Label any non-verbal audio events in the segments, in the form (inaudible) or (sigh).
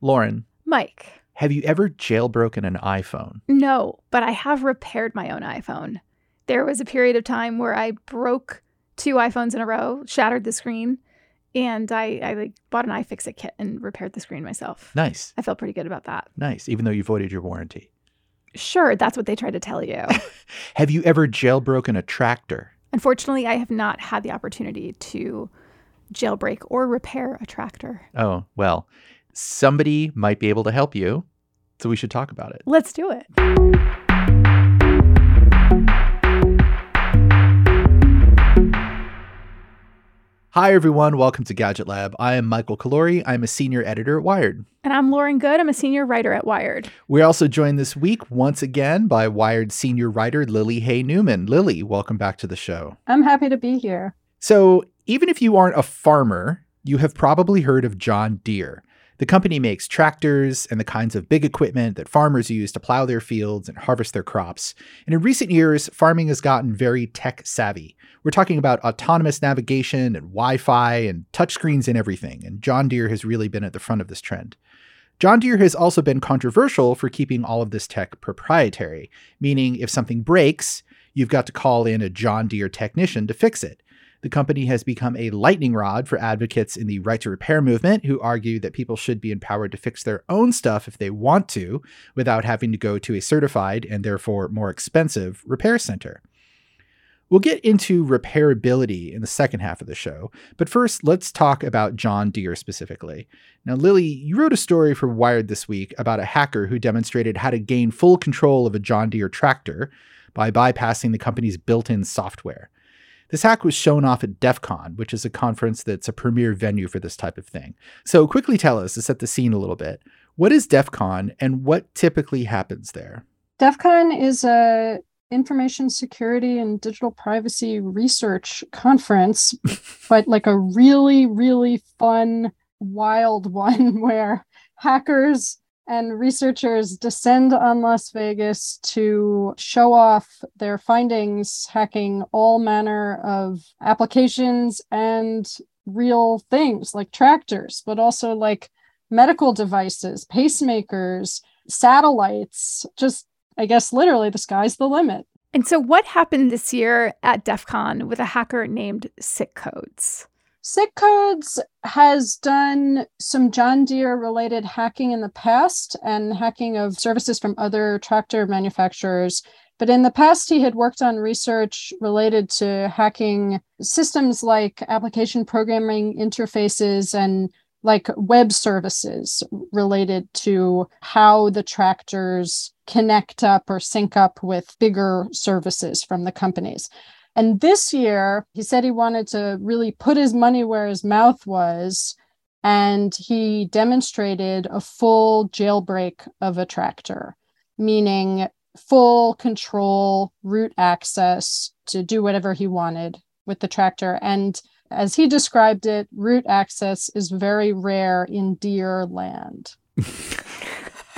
Lauren, Mike. have you ever jailbroken an iPhone? No, but I have repaired my own iPhone. There was a period of time where I broke two iPhones in a row, shattered the screen, and I, I like bought an iFixit kit and repaired the screen myself. Nice, I felt pretty good about that. nice, even though you voided your warranty. Sure, that's what they tried to tell you. (laughs) Have you ever jailbroken a tractor? Unfortunately, I have not had the opportunity to jailbreak or repair a tractor. Oh, well, somebody might be able to help you, so we should talk about it. Let's do it. Hi, everyone. Welcome to Gadget Lab. I am Michael Calore. I'm a senior editor at Wired. And I'm Lauren Goode. I'm a senior writer at Wired. We're also joined this week once again by Wired senior writer Lily Hay Newman. Lily, welcome back to the show. I'm happy to be here. So, even if you aren't a farmer, you have probably heard of John Deere. The company makes tractors and the kinds of big equipment that farmers use to plow their fields and harvest their crops. And in recent years, farming has gotten very tech savvy. We're talking about autonomous navigation and Wi Fi and touchscreens and everything, and John Deere has really been at the front of this trend. John Deere has also been controversial for keeping all of this tech proprietary, meaning if something breaks, you've got to call in a John Deere technician to fix it. The company has become a lightning rod for advocates in the right to repair movement who argue that people should be empowered to fix their own stuff if they want to without having to go to a certified and therefore more expensive repair center. We'll get into repairability in the second half of the show, but first let's talk about John Deere specifically. Now, Lily, you wrote a story for Wired this week about a hacker who demonstrated how to gain full control of a John Deere tractor by bypassing the company's built in software. This hack was shown off at DEF CON, which is a conference that's a premier venue for this type of thing. So, quickly tell us to set the scene a little bit. What is DEF CON and what typically happens there? DEF CON is a information security and digital privacy research conference, (laughs) but like a really, really fun, wild (laughs) one where hackers and researchers descend on Las Vegas to show off their findings, hacking all manner of applications and real things like tractors, but also like medical devices, pacemakers, satellites, just, I guess, literally the sky's the limit. And so, what happened this year at DEF CON with a hacker named Sick Codes? Sick Codes has done some John Deere related hacking in the past and hacking of services from other tractor manufacturers. But in the past, he had worked on research related to hacking systems like application programming interfaces and like web services related to how the tractors connect up or sync up with bigger services from the companies. And this year, he said he wanted to really put his money where his mouth was. And he demonstrated a full jailbreak of a tractor, meaning full control, root access to do whatever he wanted with the tractor. And as he described it, root access is very rare in deer land. (laughs)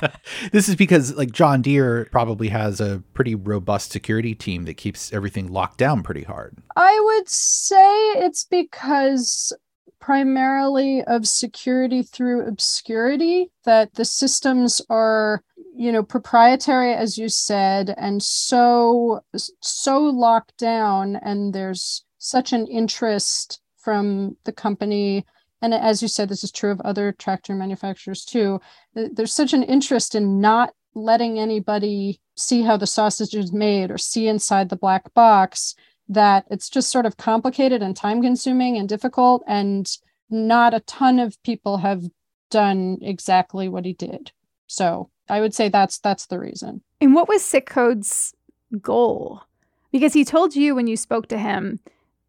(laughs) this is because like John Deere probably has a pretty robust security team that keeps everything locked down pretty hard. I would say it's because primarily of security through obscurity that the systems are you know proprietary as you said and so so locked down and there's such an interest from the company and as you said this is true of other tractor manufacturers too. There's such an interest in not letting anybody see how the sausage is made or see inside the black box that it's just sort of complicated and time consuming and difficult and not a ton of people have done exactly what he did. So i would say that's that's the reason. And what was Sick Code's goal? Because he told you when you spoke to him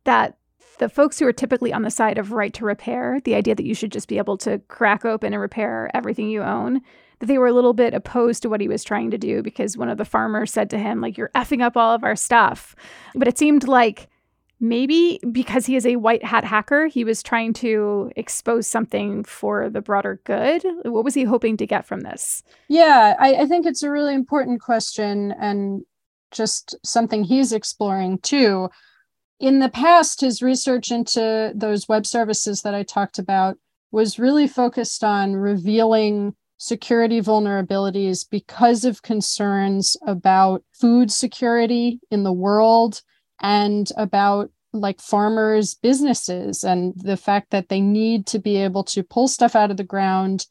that the folks who are typically on the side of right to repair, the idea that you should just be able to crack open and repair everything you own, that they were a little bit opposed to what he was trying to do because one of the farmers said to him, like, you're effing up all of our stuff. But it seemed like maybe because he is a white hat hacker, he was trying to expose something for the broader good. What was he hoping to get from this? yeah I, I think it's a really important question and just something he's exploring too in the past, his research into those web services that I talked about was really focused on revealing security vulnerabilities because of concerns about food security in the world and about like farmers' businesses and the fact that they need to be able to pull stuff out of the ground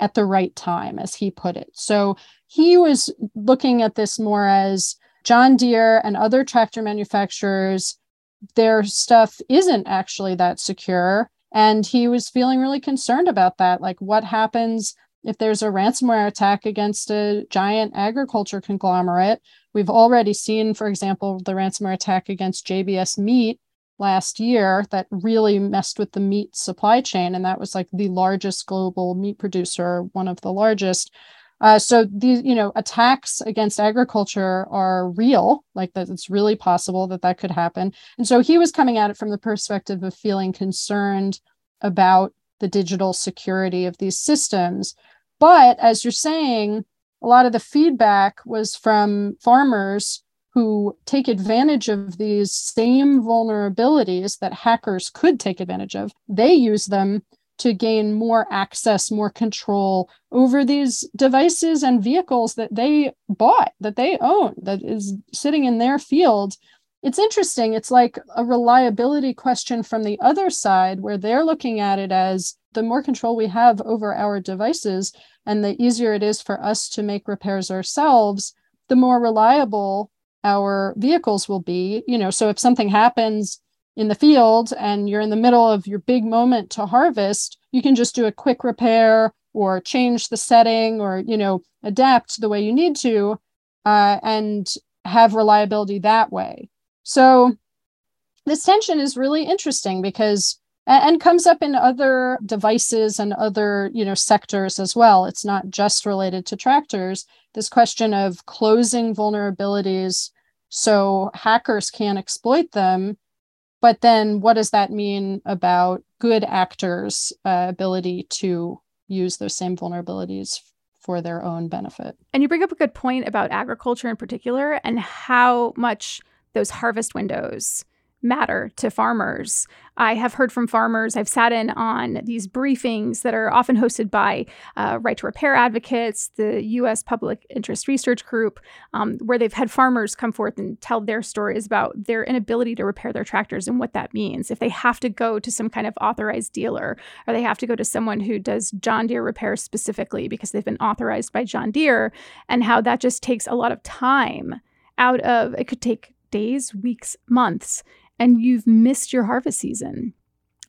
at the right time, as he put it. So he was looking at this more as John Deere and other tractor manufacturers, their stuff isn't actually that secure. And he was feeling really concerned about that. Like, what happens if there's a ransomware attack against a giant agriculture conglomerate? We've already seen, for example, the ransomware attack against JBS Meat last year that really messed with the meat supply chain. And that was like the largest global meat producer, one of the largest. Uh, so these, you know, attacks against agriculture are real. Like that, it's really possible that that could happen. And so he was coming at it from the perspective of feeling concerned about the digital security of these systems. But as you're saying, a lot of the feedback was from farmers who take advantage of these same vulnerabilities that hackers could take advantage of. They use them to gain more access, more control over these devices and vehicles that they bought, that they own, that is sitting in their field. It's interesting. It's like a reliability question from the other side, where they're looking at it as the more control we have over our devices and the easier it is for us to make repairs ourselves, the more reliable our vehicles will be. You know, so if something happens, in the field and you're in the middle of your big moment to harvest, you can just do a quick repair or change the setting or you know adapt the way you need to uh, and have reliability that way. So this tension is really interesting because and comes up in other devices and other you know sectors as well it's not just related to tractors this question of closing vulnerabilities so hackers can't exploit them but then what does that mean about good actors' uh, ability to use those same vulnerabilities for their own benefit? And you bring up a good point about agriculture in particular and how much those harvest windows matter to farmers. I have heard from farmers. I've sat in on these briefings that are often hosted by uh, right to repair advocates, the U.S. Public Interest Research Group, um, where they've had farmers come forth and tell their stories about their inability to repair their tractors and what that means. If they have to go to some kind of authorized dealer or they have to go to someone who does John Deere repairs specifically because they've been authorized by John Deere, and how that just takes a lot of time out of it could take days, weeks, months and you've missed your harvest season.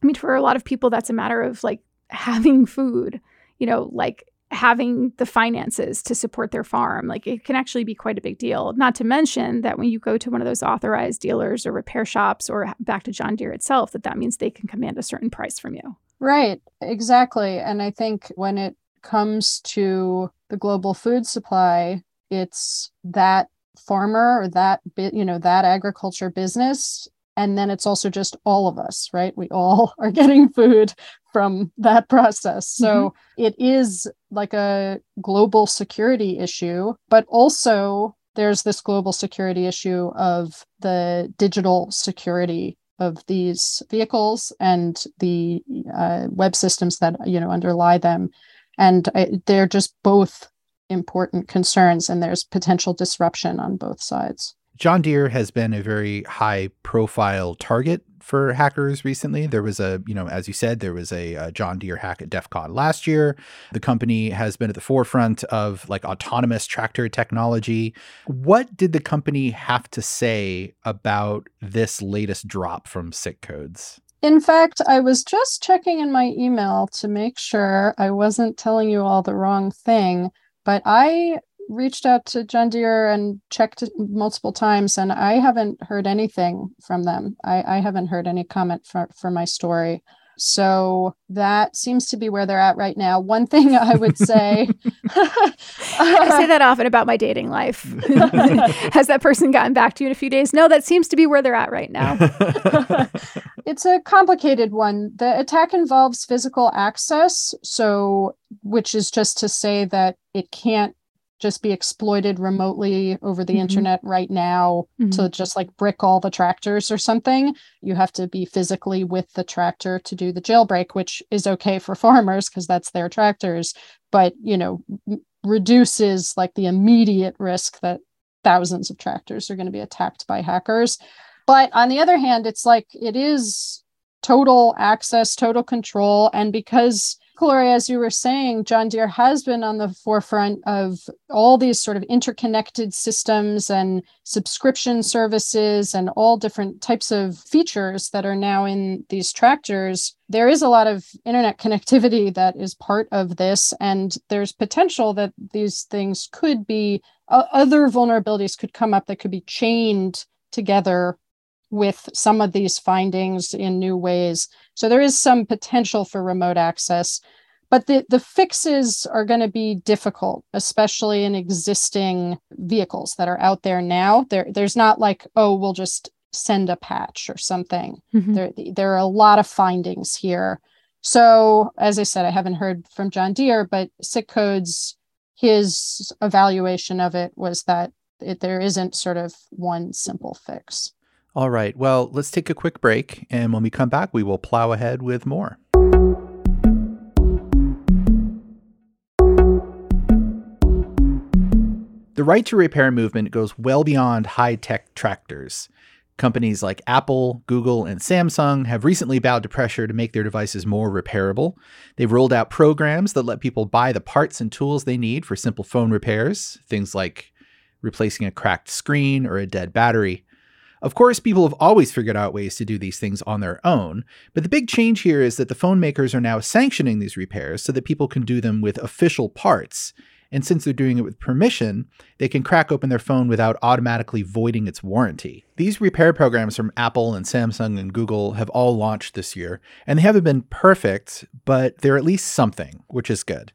I mean, for a lot of people, that's a matter of like having food, you know, like having the finances to support their farm. Like it can actually be quite a big deal. Not to mention that when you go to one of those authorized dealers or repair shops or back to John Deere itself, that that means they can command a certain price from you. Right, exactly. And I think when it comes to the global food supply, it's that farmer or that bit, you know, that agriculture business and then it's also just all of us right? We all (laughs) are getting food from that process. So mm-hmm. it is like a global security issue but also there's this global security issue of the digital security of these vehicles and the uh, web systems that you know underlie them. And I, they're just both important concerns and there's potential disruption on both sides John Deere has been a very high profile target for hackers recently. There was a, you know, as you said, there was a, a, John Deere hack at DEF CON last year. The company has been at the forefront of like autonomous tractor technology. What did the company have to say about this latest drop from Sick Codes? In fact, I was just checking in my email to make sure I wasn't telling you all the wrong thing, but I reached out to John Deere and checked multiple times, and I haven't heard anything from them. I, I haven't heard any comment for, for my story. So that seems to be where they're at right now. One thing I would say (laughs) (laughs) I say that often about my dating life. (laughs) Has that person gotten back to you in a few days? No, that seems to be where they're at right now. it's a complicated one. The attack involves physical access, so which is just to say that it can't just be exploited remotely over the Mhm. internet right now Mhm. to just like brick all the tractors or something. You have to be physically with the tractor to do the jailbreak, which is okay for farmers because that's their tractors, but you know, reduces like the immediate risk that thousands of tractors are going to be attacked by hackers. But on the other hand, it's like it is total access, total control. And because, Gloria, as you were saying, John Deere has been on the forefront of all these sort of interconnected systems and subscription services and all different types of features that are now in these tractors. There is a lot of internet connectivity that is part of this. And there's potential that these things could be, uh, other vulnerabilities could come up that could be chained together with some of these findings in new ways. So there is some potential for remote access, but the, the fixes are going to be difficult, especially in existing vehicles that are out there now. There, there's not like, oh, we'll just send a patch or something. Mhm. There, there are a lot of findings here. So, as I said, I haven't heard from John Deere, but Sick Code's his evaluation of it was that it, there isn't sort of one simple fix. All right. Well, let's take a quick break. And when we come back, we will plow ahead with more. The right to repair movement goes well beyond high tech tractors. Companies like Apple, Google, and Samsung have recently bowed to pressure to make their devices more repairable. They've rolled out programs that let people buy the parts and tools they need for simple phone repairs, things like replacing a cracked screen or a dead battery. Of course, people have always figured out ways to do these things on their own, but the big change here is that the phone makers are now sanctioning these repairs so that people can do them with official parts. And since they're doing it with permission, they can crack open their phone without automatically voiding its warranty. These repair programs from Apple and Samsung and Google have all launched this year, and they haven't been perfect, but they're at least something, which is good.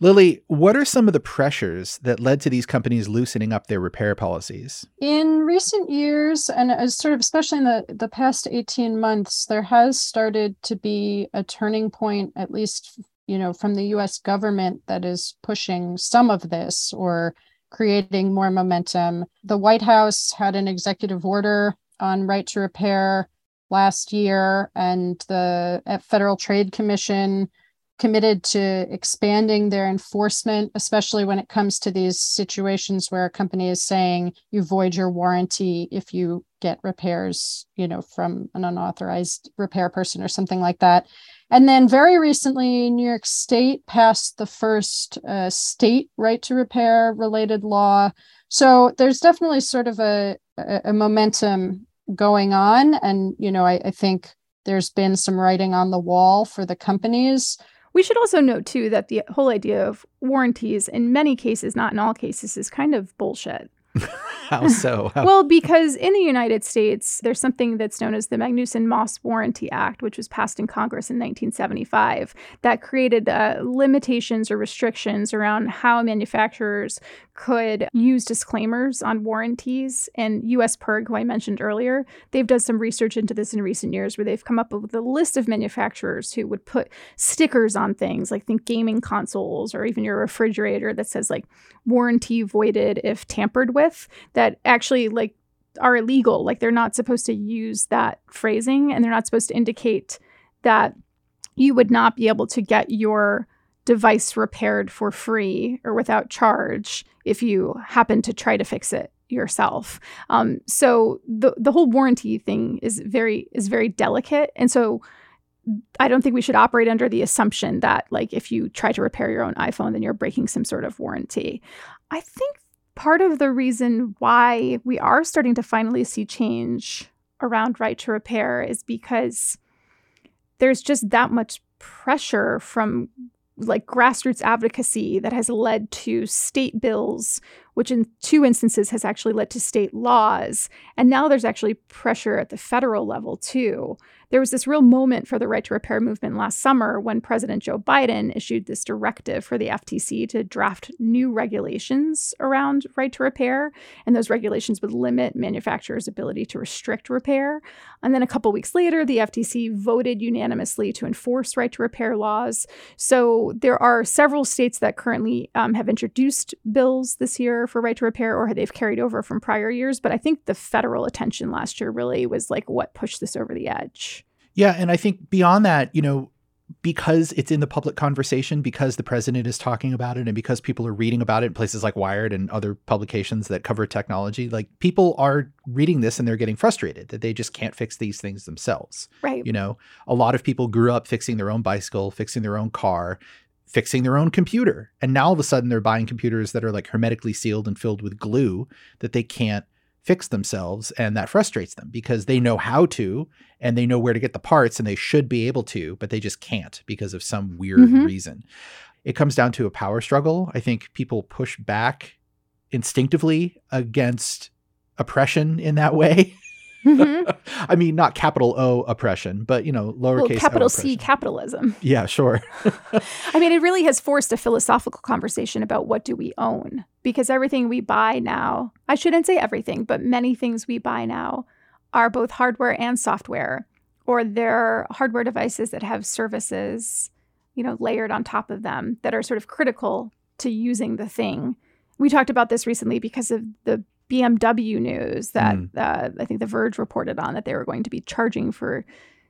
Lily, what are some of the pressures that led to these companies loosening up their repair policies? In recent years, and sort of especially in the, the past 18 months, there has started to be a turning point, at least you know, from the US government that is pushing some of this or creating more momentum. The White House had an executive order on right to repair last year, and the Federal Trade Commission committed to expanding their enforcement, especially when it comes to these situations where a company is saying you void your warranty if you get repairs, you know, from an unauthorized repair person or something like that. And then very recently, New York State passed the first uh, state right to repair related law. So there's definitely sort of a, a, momentum going on. And, you know, I, I think there's been some writing on the wall for the companies. We should also note, too, that the whole idea of warranties, in many cases, not in all cases, is kind of bullshit. (laughs) How so? How- Well, because in the United States, there's something that's known as the Magnuson Moss Warranty Act, which was passed in Congress in 1975, that created uh, limitations or restrictions around how manufacturers could use disclaimers on warranties. And US PIRG, who I mentioned earlier, they've done some research into this in recent years where they've come up with a list of manufacturers who would put stickers on things, like think gaming consoles or even your refrigerator that says like warranty voided if tampered with that actually like are illegal like they're not supposed to use that phrasing and they're not supposed to indicate that you would not be able to get your device repaired for free or without charge if you happen to try to fix it yourself. Um, so the the whole warranty thing is very is very delicate, and so I don't think we should operate under the assumption that like if you try to repair your own iPhone, then you're breaking some sort of warranty. I think part of the reason why we are starting to finally see change around right to repair is because there's just that much pressure from like grassroots advocacy that has led to state bills which in two instances has actually led to state laws. And now there's actually pressure at the federal level too there was this real moment for the right to repair movement last summer when President Joe Biden issued this directive for the FTC to draft new regulations around right to repair. And those regulations would limit manufacturers' ability to restrict repair. And then a couple weeks later, the FTC voted unanimously to enforce right to repair laws. So there are several states that currently um, have introduced bills this year for right to repair or they've carried over from prior years. But I think the federal attention last year really was like what pushed this over the edge. Yeah, and I think beyond that, you know, because it's in the public conversation, because the president is talking about it, and because people are reading about it in places like Wired and other publications that cover technology, like people are reading this and they're getting frustrated that they just can't fix these things themselves. Right. You know, a lot of people grew up fixing their own bicycle, fixing their own car, fixing their own computer. And now all of a sudden they're buying computers that are like hermetically sealed and filled with glue that they can't fix themselves and that frustrates them because they know how to and they know where to get the parts and they should be able to but they just can't because of some weird mm-hmm. reason it comes down to a power struggle i think people push back instinctively against oppression in that (laughs) way Mm-hmm. (laughs) I mean, not capital O oppression, but you know, lowercase well, capital C capitalism. Yeah, sure. (laughs) I mean, it really has forced a philosophical conversation about what do we own because everything we buy now, I shouldn't say everything, but many things we buy now are both hardware and software, or they're hardware devices that have services, you know, layered on top of them that are sort of critical to using the thing. We talked about this recently because of the BMW news that mm. uh, I think The Verge reported on that they were going to be charging for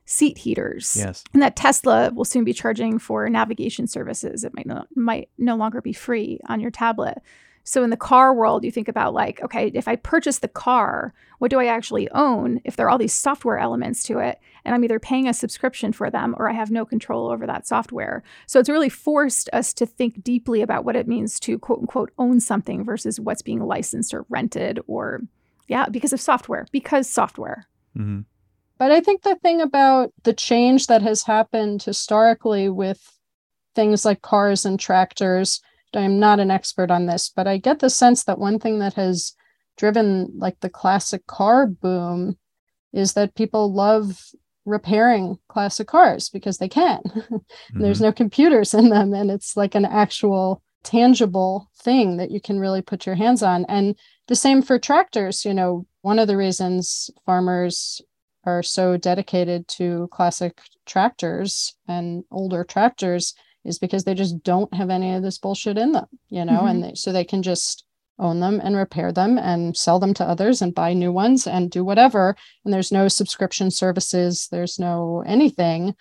seat heaters. Yes. And that Tesla will soon be charging for navigation services. It might not might no longer be free on your tablet. So in the car world, you think about like, okay, if I purchase the car, what do I actually own if there are all these software elements to it? And I'm either paying a subscription for them or I have no control over that software. So it's really forced us to think deeply about what it means to quote unquote own something versus what's being licensed or rented or, yeah, because of software, because software. Mm-hmm. But I think the thing about the change that has happened historically with things like cars and tractors I'm not an expert on this, but I get the sense that one thing that has driven like the classic car boom is that people love repairing classic cars because they can. (laughs) mm-hmm. There's no computers in them and it's like an actual tangible thing that you can really put your hands on. And the same for tractors, you know, one of the reasons farmers are so dedicated to classic tractors and older tractors is because they just don't have any of this bullshit in them, you know, mm-hmm. and they, so they can just own them and repair them and sell them to others and buy new ones and do whatever. And there's no subscription services, there's no anything.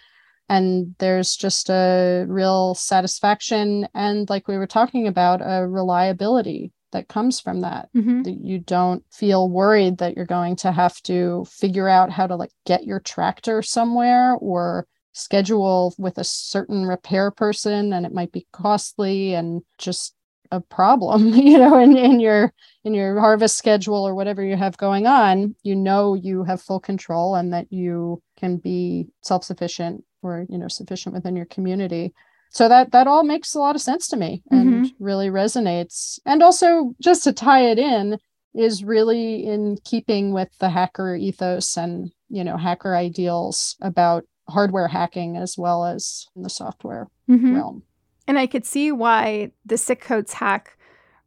And there's just a real satisfaction and, like we were talking about, a reliability that comes from that. Mm-hmm. That you don't feel worried that you're going to have to figure out how to like get your tractor somewhere or schedule with a certain repair person and it might be costly and just a problem (laughs) you know in, in your in your harvest schedule or whatever you have going on you know you have full control and that you can be self-sufficient or you know sufficient within your community so that that all makes a lot of sense to me and mm-hmm. really resonates and also just to tie it in is really in keeping with the hacker ethos and you know hacker ideals about hardware hacking as well as in the software mm-hmm. realm. And I could see why the Sick Codes hack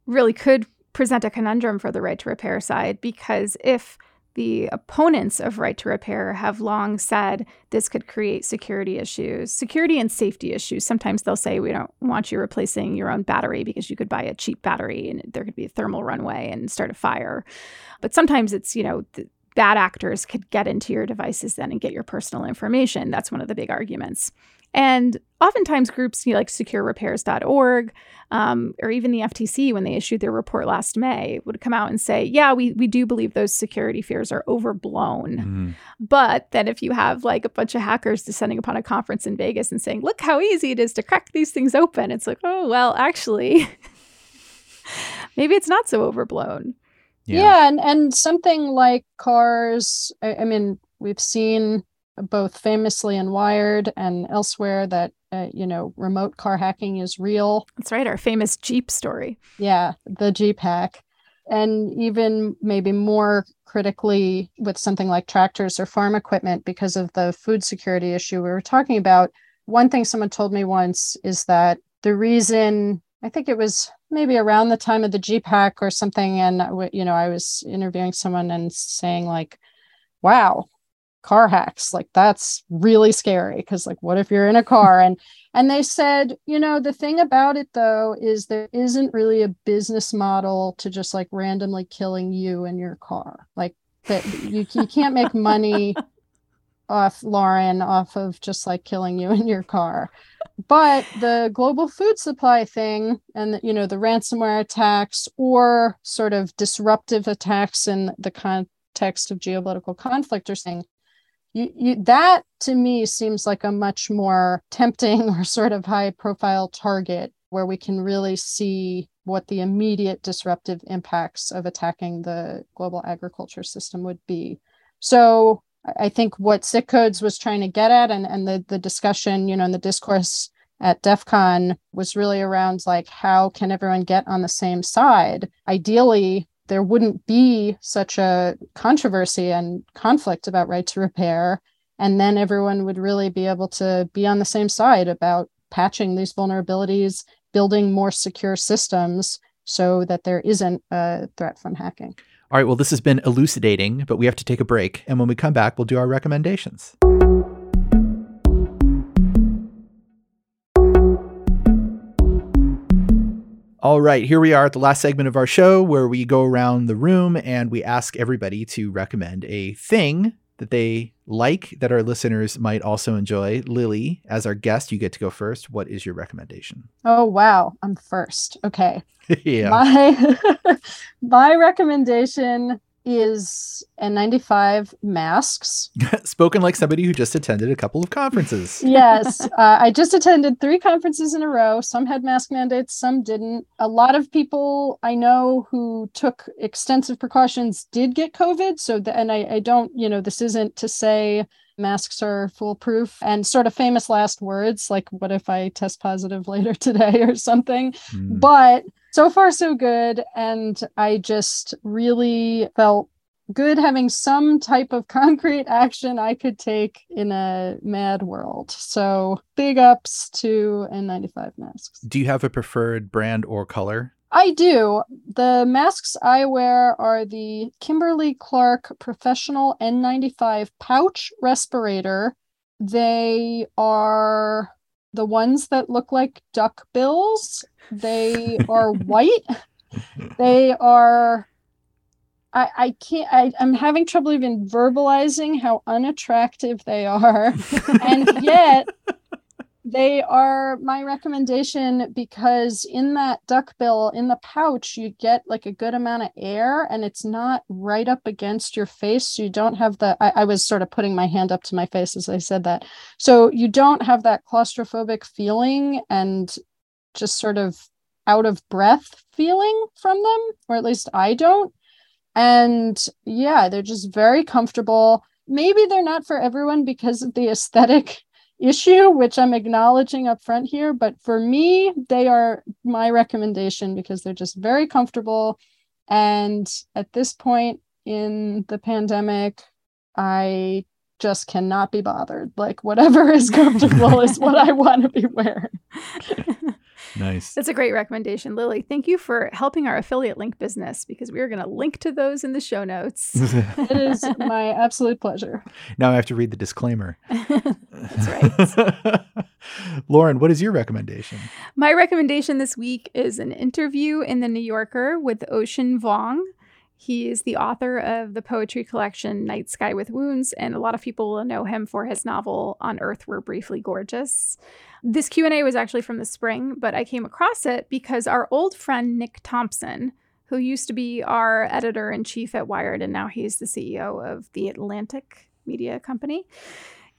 really could present a conundrum for the right to repair side because if the opponents of right to repair have long said this could create security issues, security and safety issues. Sometimes they'll say, We don't want you replacing your own battery because you could buy a cheap battery and there could be a thermal runaway and start a fire. But sometimes it's, you know, th- bad actors could get into your devices then and get your personal information. That's one of the big arguments. And oftentimes, groups you know, like securerepairs.org um, or even the FTC, when they issued their report last May, would come out and say, yeah, we, we do believe those security fears are overblown. Mm-hmm. But then, if you have like a bunch of hackers descending upon a conference in Vegas and saying, look how easy it is to crack these things open, it's like, oh, well, actually, (laughs) maybe it's not so overblown. Yeah. yeah, and and something like cars. I, I mean, we've seen both famously in Wired and elsewhere that uh, you know remote car hacking is real. That's right, our famous Jeep story. Yeah, the Jeep hack. and even maybe more critically with something like tractors or farm equipment because of the food security issue we were talking about. One thing someone told me once is that the reason I think it was maybe around the time of the Jeep hack or something, and you know I was interviewing someone and saying like, "Wow, car hacks like that's really scary because like what if you're in a car? And and they said you know the thing about it though is there isn't really a business model to just like randomly killing you in your car. Like that you, you can't make money (laughs) off lauren off of just like killing you in your car but the global food supply thing and you know the ransomware attacks or sort of disruptive attacks in the context of geopolitical conflict are saying you, you that to me seems like a much more tempting (laughs) or sort of high profile target where we can really see what the immediate disruptive impacts of attacking the global agriculture system would be. So i think what Sick Codes was trying to get at and, and the, the discussion you know and the discourse at DEF CON was really around like how can everyone get on the same side ideally there wouldn't be such a controversy and conflict about right to repair. And then everyone would really be able to be on the same side about patching these vulnerabilities, building more secure systems so that there isn't a threat from hacking. All right, well, this has been elucidating, but we have to take a break. And when we come back, we'll do our recommendations. All right, here we are at the last segment of our show where we go around the room and we ask everybody to recommend a thing that they like that our listeners might also enjoy. Lily, as our guest, you get to go first. What is your recommendation? Oh, wow. I'm first. Okay. (laughs) yeah. My, (laughs) my recommendation is N95 masks. (laughs) Spoken like somebody who just attended a couple of conferences. yes. (laughs) Uh, I just attended three conferences in a row. Some had mask mandates, some didn't. A lot of people I know who took extensive precautions did get COVID. So, the, and I, I don't, you know, this isn't to say masks are foolproof and sort of famous last words like what if i test positive (laughs) later today or something mm. but so far so good and i just really felt good having some type of (laughs) concrete action i could take in a mad world so big ups to n95 masks do you have a preferred brand or color I do. The masks I wear are the Kimberly Clark Professional N95 pouch respirator. They are the ones that look like duck bills. They are (laughs) white. They are I, I can't I, I'm having trouble even verbalizing how unattractive they are. (laughs) and yet they are my recommendation because in that duckbill in the pouch you get like a good amount of air and it's not right up against your face so you don't have the I, I, was sort of putting my hand up to my face as i said that. So you don't have that claustrophobic feeling and just sort of out of breath feeling from them or at least i don't. And yeah they're just very comfortable. Maybe they're not for everyone because of the aesthetic issue, which I'm acknowledging up front here. But for me, they are my recommendation because they're just very comfortable. And at this point in the pandemic, I just cannot be bothered. Like whatever is (laughs) comfortable is what I want to be wearing. (laughs) Nice. That's a great recommendation, Lily. Thank you for helping our affiliate link business because we are going to link to those in the show notes. (laughs) it is my absolute pleasure. Now I have to read the disclaimer. (laughs) That's right. (laughs) Lauren, what is your recommendation? My recommendation this week is an interview in the New Yorker with Ocean Vuong. He is the author of the poetry collection Night Sky with Wounds, and a lot of people will know him for his novel On Earth We're Briefly Gorgeous. This Q&A was actually from the spring, but I came across it because our old friend Nick Thompson, who used to be our editor-in-chief at Wired and now he's the CEO of the Atlantic Media Company,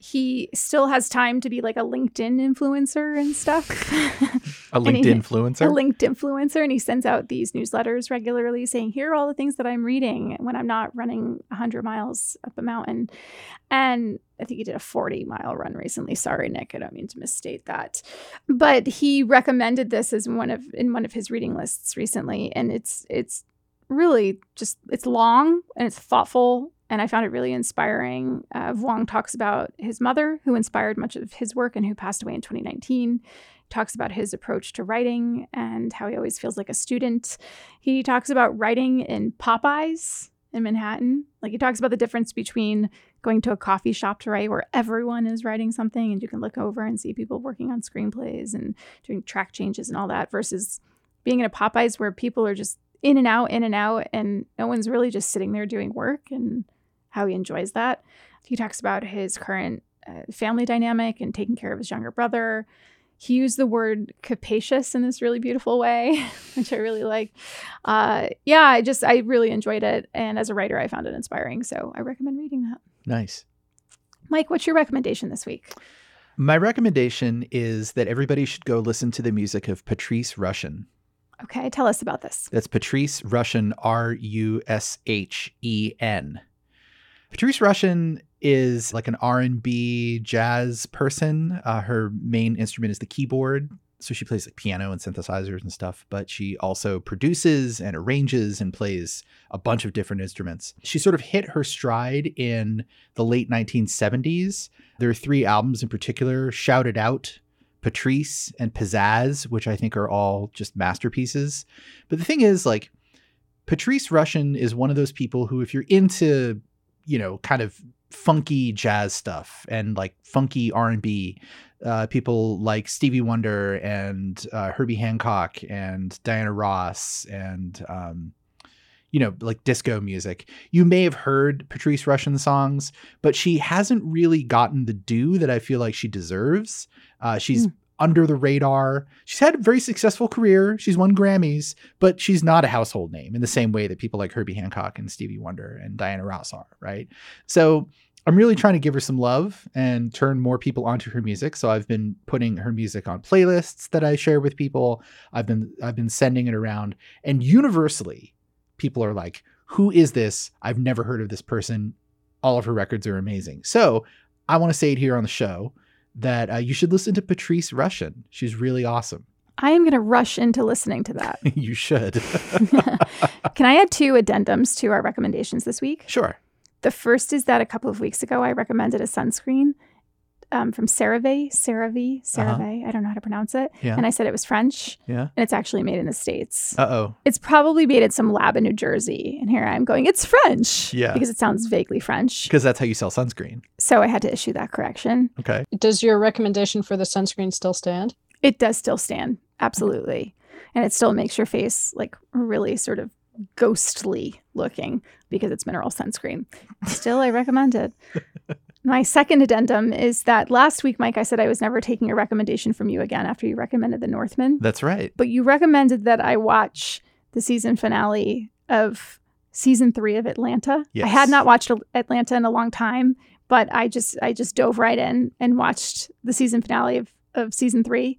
he still has time to be like a LinkedIn influencer and stuff. (laughs) a LinkedIn he, influencer? A LinkedIn influencer. And he sends out these newsletters regularly saying, here are all the things that I'm reading when I'm not running 100 miles up a mountain. And I think he did a 40 mile run recently. Sorry, Nick, I don't mean to misstate that. But he recommended this as one of in one of his reading lists recently. And it's it's really just it's long and it's thoughtful and I found it really inspiring. Uh, Vuong talks about his mother, who inspired much of his work and who passed away in 2019. Talks about his approach to writing and how he always feels like a student. He talks about writing in Popeyes in Manhattan. Like he talks about the difference between going to a coffee shop to write where everyone is writing something and you can look over and see people working on screenplays and doing track changes and all that versus being in a Popeyes where people are just in and out, in and out, and no one's really just sitting there doing work and how he enjoys that. He talks about his current uh, family dynamic and taking care of his younger brother. He used the word capacious in this really beautiful way, (laughs) which I really like. Uh, yeah, I just, I really enjoyed it. And as a writer, I found it inspiring. So I recommend reading that. Nice. Mike, what's your recommendation this week? My recommendation is that everybody should go listen to the music of Patrice Rushen. Okay, tell us about this. That's Patrice Rushen, R U S H E N. Patrice Rushen is like an R&B jazz person. Uh, her main instrument is the keyboard. So she plays like piano and synthesizers and stuff, but she also produces and arranges and plays a bunch of different instruments. She sort of hit her stride in the late 1970s. There are three albums in particular Shout It Out, Patrice, and Pizzazz, which I think are all just masterpieces. But the thing is, like, Patrice Rushen is one of those people who, if you're into you know, kind of funky jazz stuff and like funky R&B. Uh, people like Stevie Wonder and uh, Herbie Hancock and Diana Ross and um, you know, like disco music. You may have heard Patrice Rushen songs, but she hasn't really gotten the due that I feel like she deserves. Uh, she's mm under the radar. She's had a very successful career. She's won Grammys, but she's not a household name in the same way that people like Herbie Hancock and Stevie Wonder and Diana Ross are, right? So I'm really trying to give her some love and turn more people onto her music. So I've been putting her music on playlists that I share with people. I've been I've been sending it around and universally people are like, "Who is this? I've never heard of this person. All of her records are amazing." So, I want to say it here on the show that uh, you should listen to Patrice Rushen. She's really awesome. I am going to rush into listening to that. (laughs) you should. (laughs) (laughs) Can I add two addendums to our recommendations this week? Sure. The first is that a couple of weeks ago, I recommended a sunscreen um, from CeraVe, CeraVe, CeraVe. Uh-huh. I don't know how to pronounce it. Yeah. And I said it was French. Yeah. And it's actually made in the States. Uh oh. It's probably made in some lab in New Jersey. And here I'm going, it's French. Yeah. Because it sounds vaguely French. Because that's how you sell sunscreen. So I had to issue that correction. Okay. Does your recommendation for the sunscreen still stand? It does still stand. Absolutely. And it still makes your face like really sort of ghostly looking because it's mineral sunscreen. Still, I recommend it. (laughs) My second addendum is that last week, Mike, I said I was never taking a recommendation from you again after you recommended The Northman. That's right. But you recommended that I watch the season finale of season three of Atlanta. Yes. I had not watched Atlanta in a long time, but I just I just dove right in and watched the season finale of, of season three.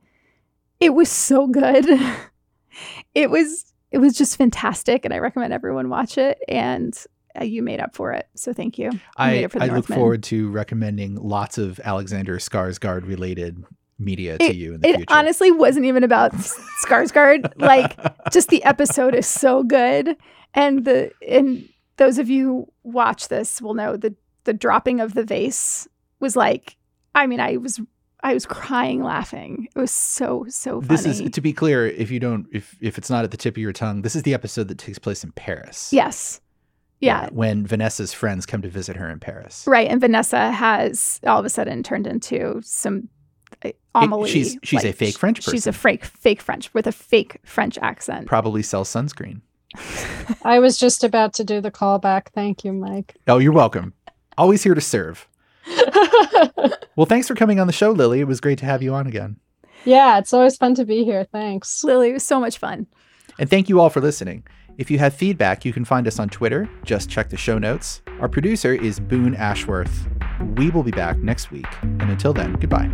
It was so good. (laughs) it was it was just fantastic, and I recommend everyone watch it. And uh, you made up for it. So thank you. you I, I look forward to recommending lots of Alexander Skarsgård related media to you in the it future. honestly wasn't even about Skarsgård. (laughs) like just the episode is so good. And the and those of you who watch this will know the the dropping of the vase was like I mean, I was I was crying laughing. It was so so funny. This is to be clear, if you don't if if it's not at the tip of your tongue, this is the episode that takes place in Paris. Yes. Yeah. When Vanessa's friends come to visit her in Paris. Right. And Vanessa has all of a sudden turned into some uh, Amelie. It, she's she's like, a fake French person. She's a fake fake French with a fake French accent. Probably sells sunscreen. (laughs) I was just about to do the callback. Thank you, Mike. Oh, you're welcome. Always here to serve. (laughs) well, thanks for coming on the show, Lily. It was great to have you on again. Yeah, it's always fun to be here. Thanks. Lily, it was so much fun. And thank you all for listening. If you have feedback, you can find us on Twitter. Just check the show notes. Our producer is Boone Ashworth. We will be back next week. And until then, goodbye.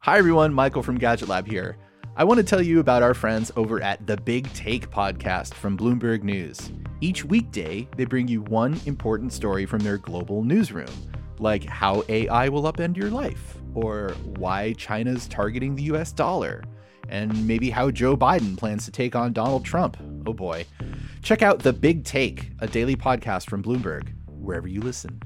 Hi, everyone. Michael from Gadget Lab here. I want to tell you about our friends over at the Big Take podcast from Bloomberg News. Each weekday, they bring you one important story from their global newsroom, like how AI will upend your life or why China's targeting the US dollar, and maybe how Joe Biden plans to take on Donald Trump. Oh boy. Check out The Big Take, a daily podcast from Bloomberg, wherever you listen.